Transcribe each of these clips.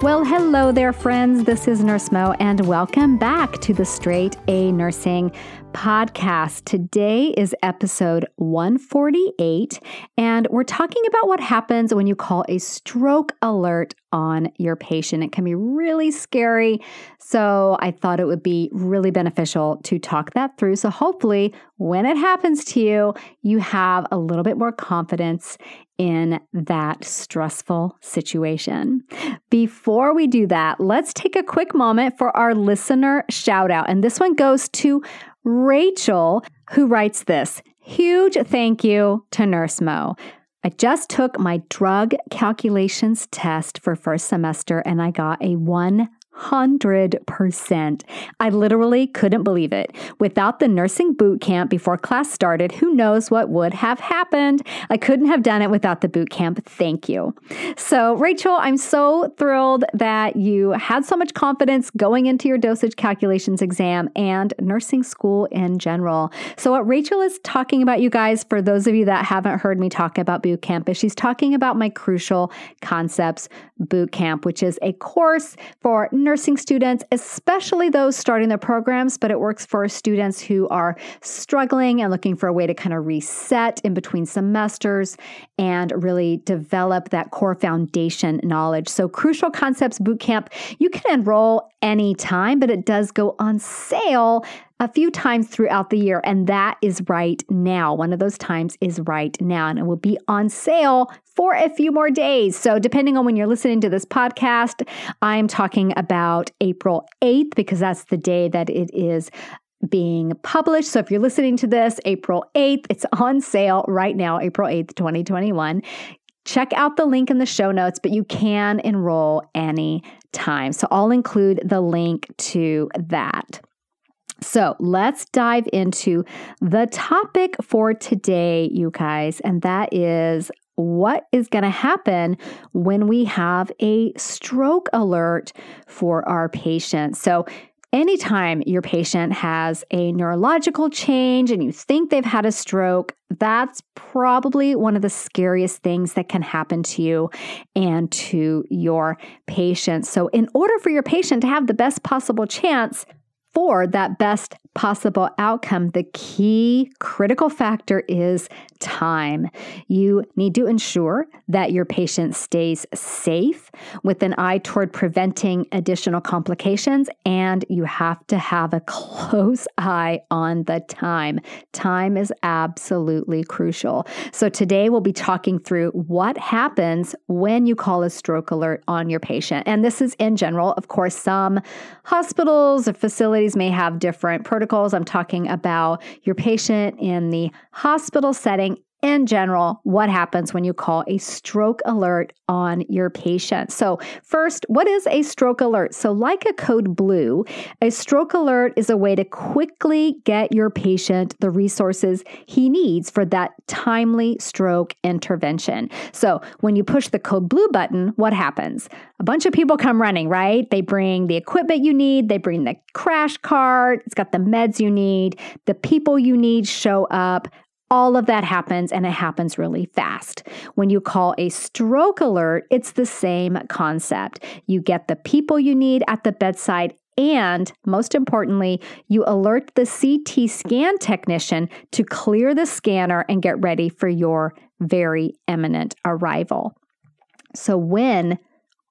Well, hello there, friends. This is Nurse Mo, and welcome back to the Straight A Nursing podcast. Today is episode 148, and we're talking about what happens when you call a stroke alert on your patient. It can be really scary. So I thought it would be really beneficial to talk that through. So hopefully, when it happens to you, you have a little bit more confidence in that stressful situation. Before we do that, let's take a quick moment for our listener shout out. And this one goes to Rachel, who writes this huge thank you to Nurse Mo. I just took my drug calculations test for first semester and I got a 1 100%. I literally couldn't believe it. Without the nursing boot camp before class started, who knows what would have happened? I couldn't have done it without the boot camp. Thank you. So, Rachel, I'm so thrilled that you had so much confidence going into your dosage calculations exam and nursing school in general. So, what Rachel is talking about, you guys, for those of you that haven't heard me talk about boot camp, is she's talking about my crucial concepts boot camp, which is a course for nursing students, especially those starting their programs, but it works for students who are struggling and looking for a way to kind of reset in between semesters and really develop that core foundation knowledge. So, Crucial Concepts Bootcamp, you can enroll anytime, but it does go on sale a few times throughout the year, and that is right now. One of those times is right now, and it will be on sale for a few more days. So, depending on when you're listening to this podcast, I'm talking about April 8th because that's the day that it is being published. So if you're listening to this April 8th, it's on sale right now, April 8th, 2021. Check out the link in the show notes, but you can enroll any time. So I'll include the link to that. So let's dive into the topic for today, you guys, and that is what is going to happen when we have a stroke alert for our patient. So, anytime your patient has a neurological change and you think they've had a stroke, that's probably one of the scariest things that can happen to you and to your patient. So, in order for your patient to have the best possible chance, for that best possible outcome, the key critical factor is time. You need to ensure that your patient stays safe with an eye toward preventing additional complications, and you have to have a close eye on the time. Time is absolutely crucial. So, today we'll be talking through what happens when you call a stroke alert on your patient. And this is in general, of course, some hospitals or facilities may have different I'm talking about your patient in the hospital setting in general, what happens when you call a stroke alert on your patient. So, first, what is a stroke alert? So, like a code blue, a stroke alert is a way to quickly get your patient the resources he needs for that timely stroke intervention. So, when you push the code blue button, what happens? A bunch of people come running, right? They bring the equipment you need, they bring the crash cart, it's got the meds you need, the people you need show up all of that happens and it happens really fast. When you call a stroke alert, it's the same concept. You get the people you need at the bedside and most importantly, you alert the CT scan technician to clear the scanner and get ready for your very imminent arrival. So, when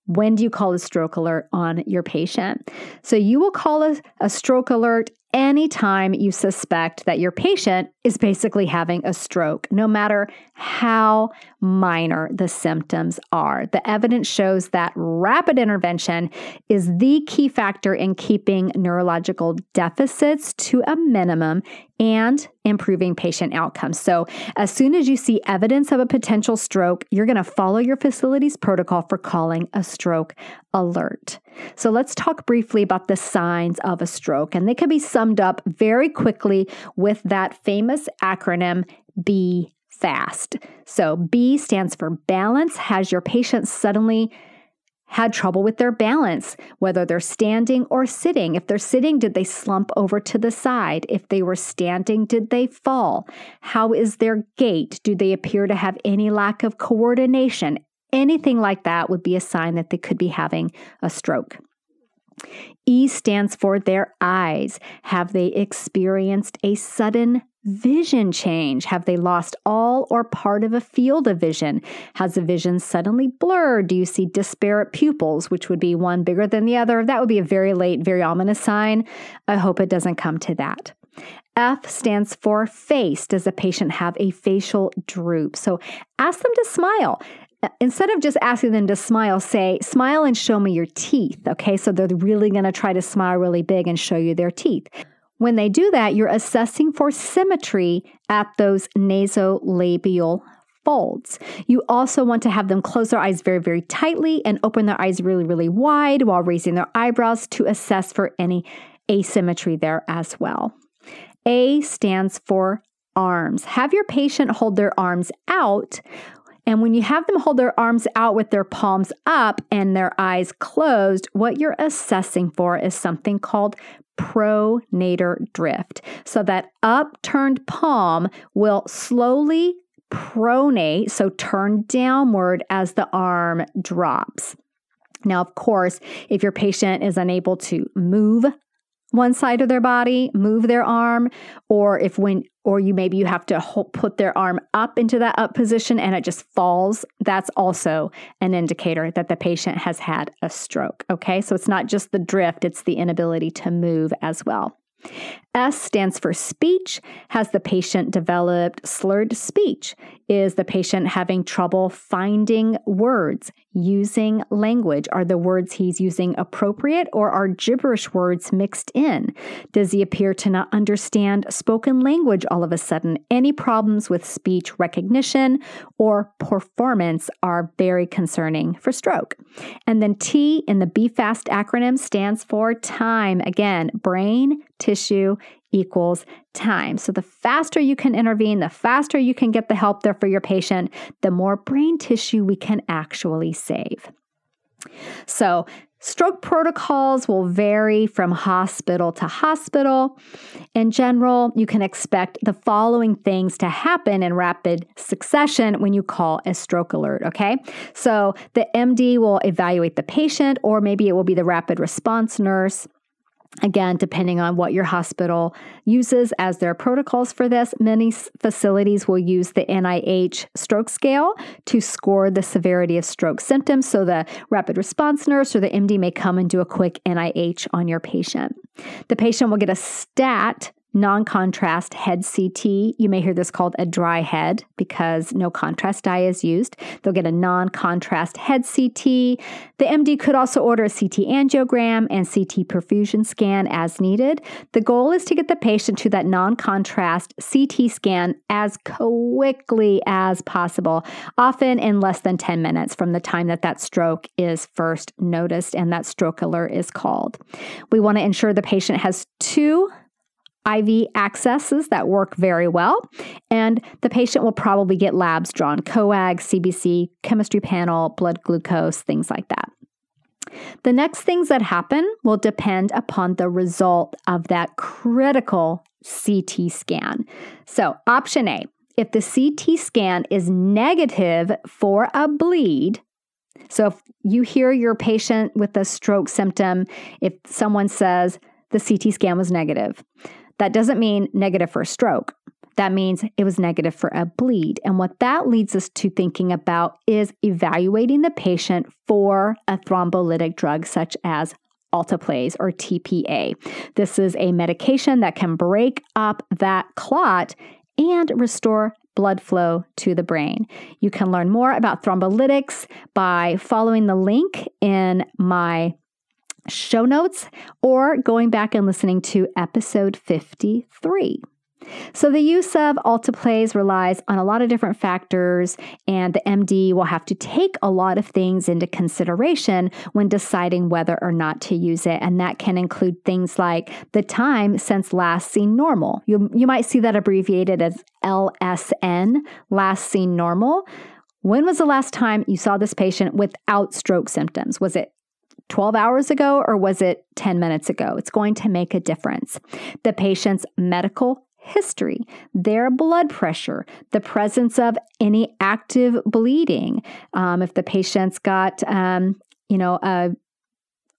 When do you call a stroke alert on your patient? So you will call a, a stroke alert anytime you suspect that your patient is basically having a stroke, no matter how minor the symptoms are. The evidence shows that rapid intervention is the key factor in keeping neurological deficits to a minimum and improving patient outcomes. So, as soon as you see evidence of a potential stroke, you're going to follow your facility's protocol for calling a stroke alert. So, let's talk briefly about the signs of a stroke, and they can be summed up very quickly with that famous acronym B fast. So, B stands for balance. Has your patient suddenly had trouble with their balance, whether they're standing or sitting? If they're sitting, did they slump over to the side? If they were standing, did they fall? How is their gait? Do they appear to have any lack of coordination? Anything like that would be a sign that they could be having a stroke. E stands for their eyes. Have they experienced a sudden vision change? Have they lost all or part of a field of vision? Has the vision suddenly blurred? Do you see disparate pupils, which would be one bigger than the other? That would be a very late, very ominous sign. I hope it doesn't come to that. F stands for face. Does the patient have a facial droop? So ask them to smile instead of just asking them to smile, say, smile and show me your teeth. Okay, so they're really going to try to smile really big and show you their teeth. When they do that, you're assessing for symmetry at those nasolabial folds. You also want to have them close their eyes very, very tightly and open their eyes really, really wide while raising their eyebrows to assess for any asymmetry there as well. A stands for arms. Have your patient hold their arms out and when you have them hold their arms out with their palms up and their eyes closed, what you're assessing for is something called pronator drift. So that upturned palm will slowly pronate, so turn downward as the arm drops. Now, of course, if your patient is unable to move one side of their body, move their arm, or if when or you maybe you have to put their arm up into that up position and it just falls, that's also an indicator that the patient has had a stroke. Okay, so it's not just the drift, it's the inability to move as well. S stands for speech. Has the patient developed slurred speech? Is the patient having trouble finding words, using language? Are the words he's using appropriate or are gibberish words mixed in? Does he appear to not understand spoken language all of a sudden? Any problems with speech recognition or performance are very concerning for stroke. And then T in the BFAST acronym stands for time. Again, brain, tissue, equals time. So the faster you can intervene, the faster you can get the help there for your patient, the more brain tissue we can actually save. So, Stroke protocols will vary from hospital to hospital. In general, you can expect the following things to happen in rapid succession when you call a stroke alert, okay? So the MD will evaluate the patient, or maybe it will be the rapid response nurse. Again, depending on what your hospital uses as their protocols for this, many facilities will use the NIH stroke scale to score the severity of stroke symptoms. So the rapid response nurse or the MD may come and do a quick NIH on your patient. The patient will get a STAT non contrast head CT. You may hear this called a dry head because no contrast dye is used. They'll get a non contrast head CT. The MD could also order a CT angiogram and CT perfusion scan as needed. The goal is to get the patient to that non contrast CT scan as quickly as possible, often in less than 10 minutes from the time that that stroke is first noticed and that stroke alert is called. We want to ensure the patient has two IV accesses that work very well. And the patient will probably get labs drawn coag, CBC, chemistry panel, blood glucose, things like that. The next things that happen will depend upon the result of that critical CT scan. So, option A if the CT scan is negative for a bleed, so if you hear your patient with a stroke symptom, if someone says the CT scan was negative, that doesn't mean negative for a stroke. that means it was negative for a bleed. And what that leads us to thinking about is evaluating the patient for a thrombolytic drug such as alteplase or TPA. This is a medication that can break up that clot and restore blood flow to the brain. You can learn more about thrombolytics by following the link in my show notes or going back and listening to episode 53. So, the use of alteplase relies on a lot of different factors, and the MD will have to take a lot of things into consideration when deciding whether or not to use it. And that can include things like the time since last seen normal. You, you might see that abbreviated as LSN, last seen normal. When was the last time you saw this patient without stroke symptoms? Was it 12 hours ago or was it 10 minutes ago? It's going to make a difference. The patient's medical history, their blood pressure, the presence of any active bleeding. Um, if the patient's got, um, you know, uh,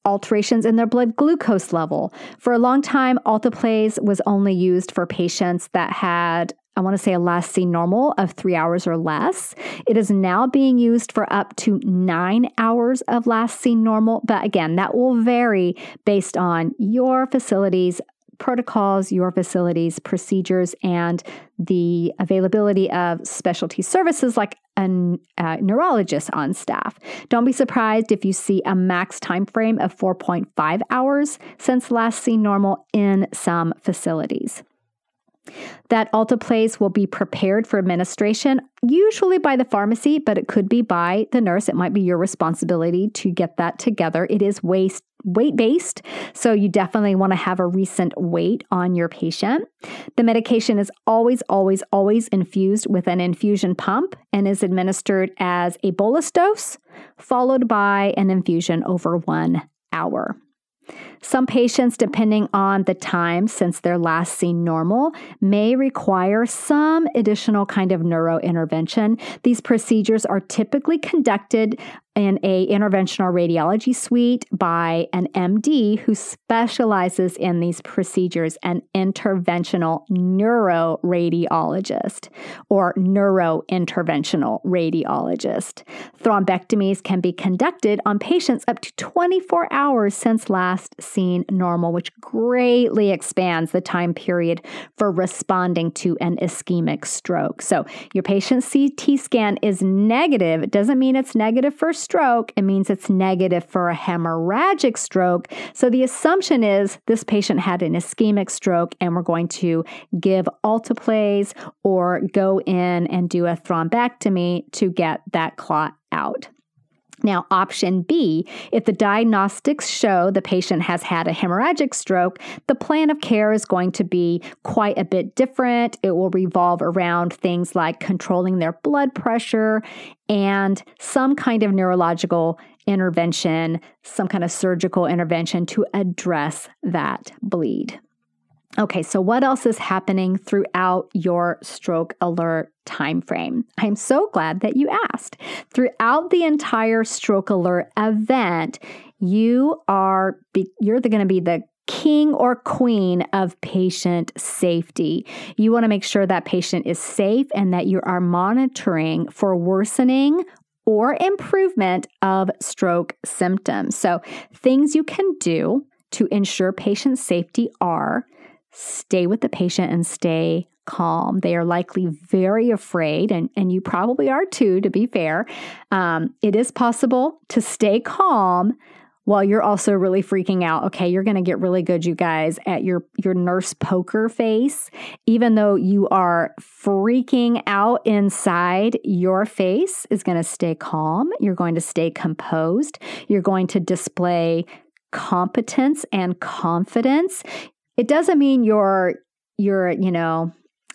alterations in their blood glucose level. For a long time, alteplase was only used for patients that had I want to say a last seen normal of three hours or less. It is now being used for up to nine hours of last seen normal. But again, that will vary based on your facility's protocols, your facilities, procedures, and the availability of specialty services like a, a, uh, neurologist on staff. Don't be surprised if you see a max time frame of 4.5 hours since last seen normal in some facilities. That alteplase will be prepared for administration, usually by the pharmacy, but it could be by the nurse. It might be your responsibility to get that together. It is waste weight based, so you definitely want to have a recent weight on your patient. The medication is always, always, always infused with an infusion pump and is administered as a bolus dose, followed by an infusion over one hour. Some patients, depending on the time since their last seen normal, may require some additional kind of neurointervention. These procedures are typically conducted in a interventional radiology suite by an MD who specializes in these procedures, an interventional neuroradiologist or neurointerventional radiologist. Thrombectomies can be conducted on patients up to 24 hours since last seen normal, which greatly expands the time period for responding to an ischemic stroke. So, your patient's CT scan is negative. It doesn't mean it's negative for stroke, it means it's negative for a hemorrhagic stroke. So, the assumption is this patient had an ischemic stroke, and we're going to give alteplase or go in and do a thrombectomy to get that clot out. Now, option B, if the diagnostics show the patient has had a hemorrhagic stroke, the plan of care is going to be quite a bit different. It will revolve around things like controlling their blood pressure and some kind of neurological intervention, some kind of surgical intervention to address that bleed. Okay, so what else is happening throughout your stroke alert time frame? I'm so glad that you asked. Throughout the entire stroke alert event, you are you're going to be the king or queen of patient safety. You want to make sure that patient is safe and that you are monitoring for worsening or improvement of stroke symptoms. So, things you can do to ensure patient safety are stay with the patient and stay calm. They are likely very afraid, and, and you probably are too, to be fair. Um, it is possible to stay calm while you're also really freaking out. Okay, you're going to get really good, you guys, at your your nurse poker face, even though you are freaking out inside. Your face is going to stay calm. You're going to stay composed. You're going to display competence and confidence. It doesn't mean you're you're, you know,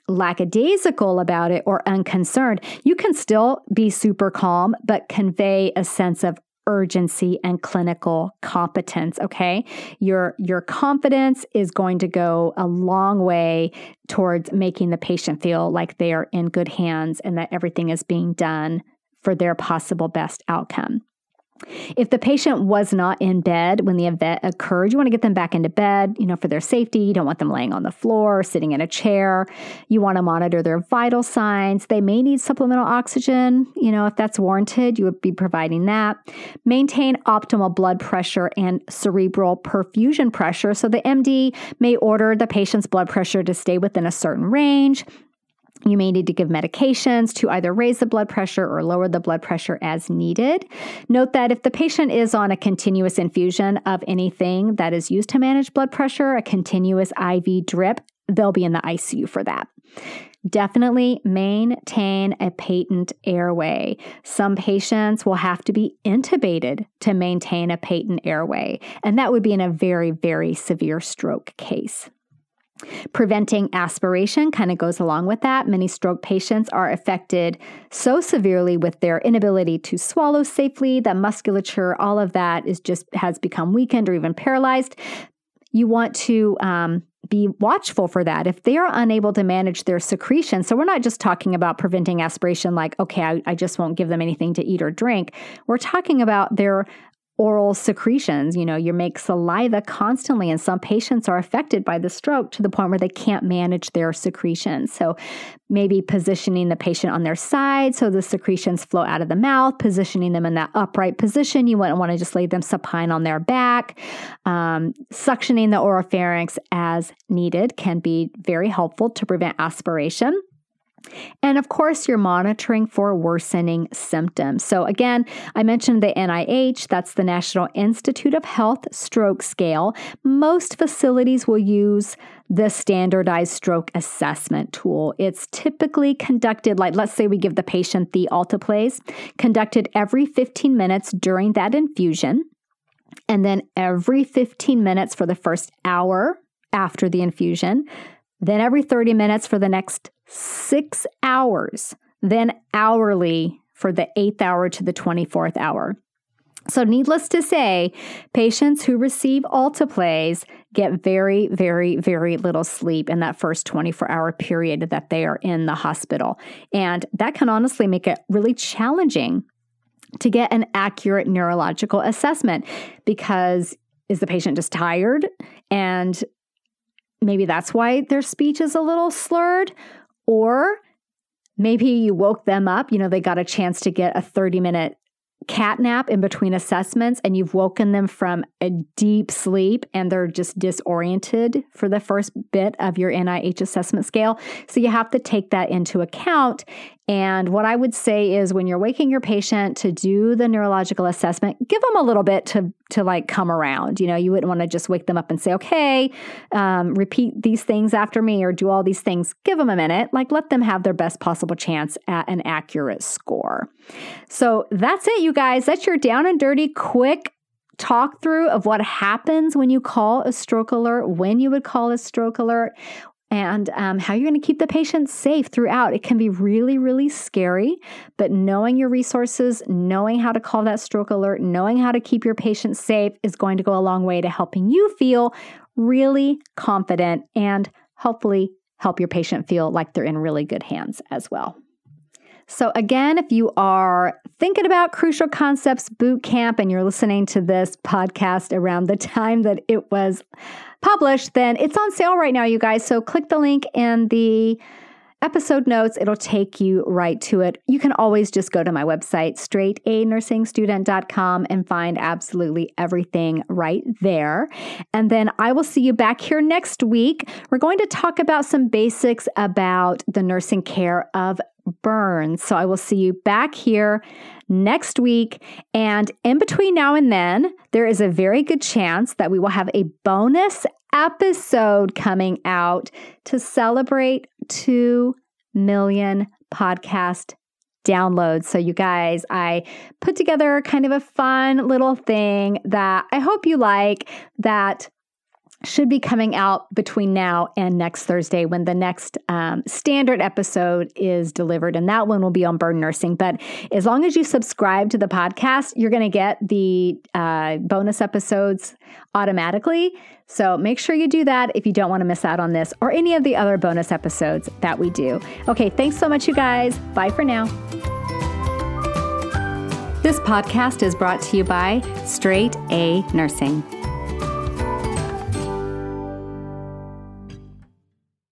lackadaisical about it or unconcerned. You can still be super calm, but convey a sense of urgency and clinical competence okay your your confidence is going to go a long way towards making the patient feel like they are in good hands and that everything is being done for their possible best outcome If the patient was not in bed when the event occurred, you want to get them back into bed, you know, for their safety. You don't want them laying on the floor or sitting in a chair. You want to monitor their vital signs. They may need supplemental oxygen, you know, if that's warranted, you would be providing that. Maintain optimal blood pressure and cerebral perfusion pressure. So the MD may order the patient's blood pressure to stay within a certain range. You may need to give medications to either raise the blood pressure or lower the blood pressure as needed. Note that if the patient is on a continuous infusion of anything that is used to manage blood pressure, a continuous IV drip, they'll be in the ICU for that. Definitely maintain a patent airway. Some patients will have to be intubated to maintain a patent airway, and that would be in a very, very severe stroke case. Preventing aspiration kind of goes along with that. Many stroke patients are affected so severely with their inability to swallow safely that musculature, all of that is just has become weakened or even paralyzed. You want to um, be watchful for that. If they are unable to manage their secretion, so we're not just talking about preventing aspiration, like, okay, I, I, just won't give them anything to eat or drink. We're talking about their oral secretions. You know, you make saliva constantly, and some patients are affected by the stroke to the point where they can't manage their secretions. So, maybe positioning the patient on their side so the secretions flow out of the mouth, positioning them in that upright position. You wouldn't want to just lay them supine on their back. Um, suctioning the oropharynx as needed can be very helpful to prevent aspiration. And of course, you're monitoring for worsening symptoms. So, again, I mentioned the NIH, that's the National Institute of Health Stroke Scale. Most facilities will use the standardized stroke assessment tool. It's typically conducted, like let's say we give the patient the alteplase, conducted every 15 minutes during that infusion, and then every 15 minutes for the first hour after the infusion, then every 30 minutes for the next six hours, then hourly for the eighth hour to the 24th hour. So, needless to say, patients who receive alteplase get very, very, very little sleep in that first 24 hour period that they are in the hospital. And that can honestly make it really challenging to get an accurate neurological assessment because is the patient just tired and maybe that's why their speech is a little slurred? Or maybe you woke them up, you know, they got a chance to get a 30 minute cat nap in between assessments and you've woken them from a deep sleep and they're just disoriented for the first bit of your NIH assessment scale. So you have to take that into account. And what I would say is when you're waking your patient to do the neurological assessment, give them a little bit to, to like come around. You know, you wouldn't want to just wake them up and say, okay, um, repeat these things after me or do all these things. Give them a minute. Like let them have their best possible chance at an accurate score. So that's it, you guys. That's your down and dirty, quick talk through of what happens when you call a stroke alert, when you would call a stroke alert, and um, how you're going to keep the patient safe throughout. It can be really, really scary, but knowing your resources, knowing how to call that stroke alert, knowing how to keep your patient safe is going to go a long way to helping you feel really confident and hopefully help your patient feel like they're in really good hands as well. So, again, if you are thinking about Crucial Concepts Boot Camp and you're listening to this podcast around the time that it was published, then it's on sale right now, you guys. So, click the link in the episode notes. It'll take you right to it. You can always just go to my website, straightanursingstudent.com, and find absolutely everything right there. And then I will see you back here next week. We're going to talk about some basics about the nursing care of burns. So I will see you back here next week. And in between now and then, there is a very good chance that we will have a bonus episode coming out to celebrate 2 million podcast downloads. So, you guys, I put together kind of a fun little thing that I hope you like that should be coming out between now and next Thursday when the next um, standard episode is delivered. And that one will be on burn nursing. But as long as you subscribe to the podcast, you're going to get the uh, bonus episodes automatically. So make sure you do that if you don't want to miss out on this or any of the other bonus episodes that we do. Okay, thanks so much, you guys. Bye for now. This podcast is brought to you by Straight A Nursing.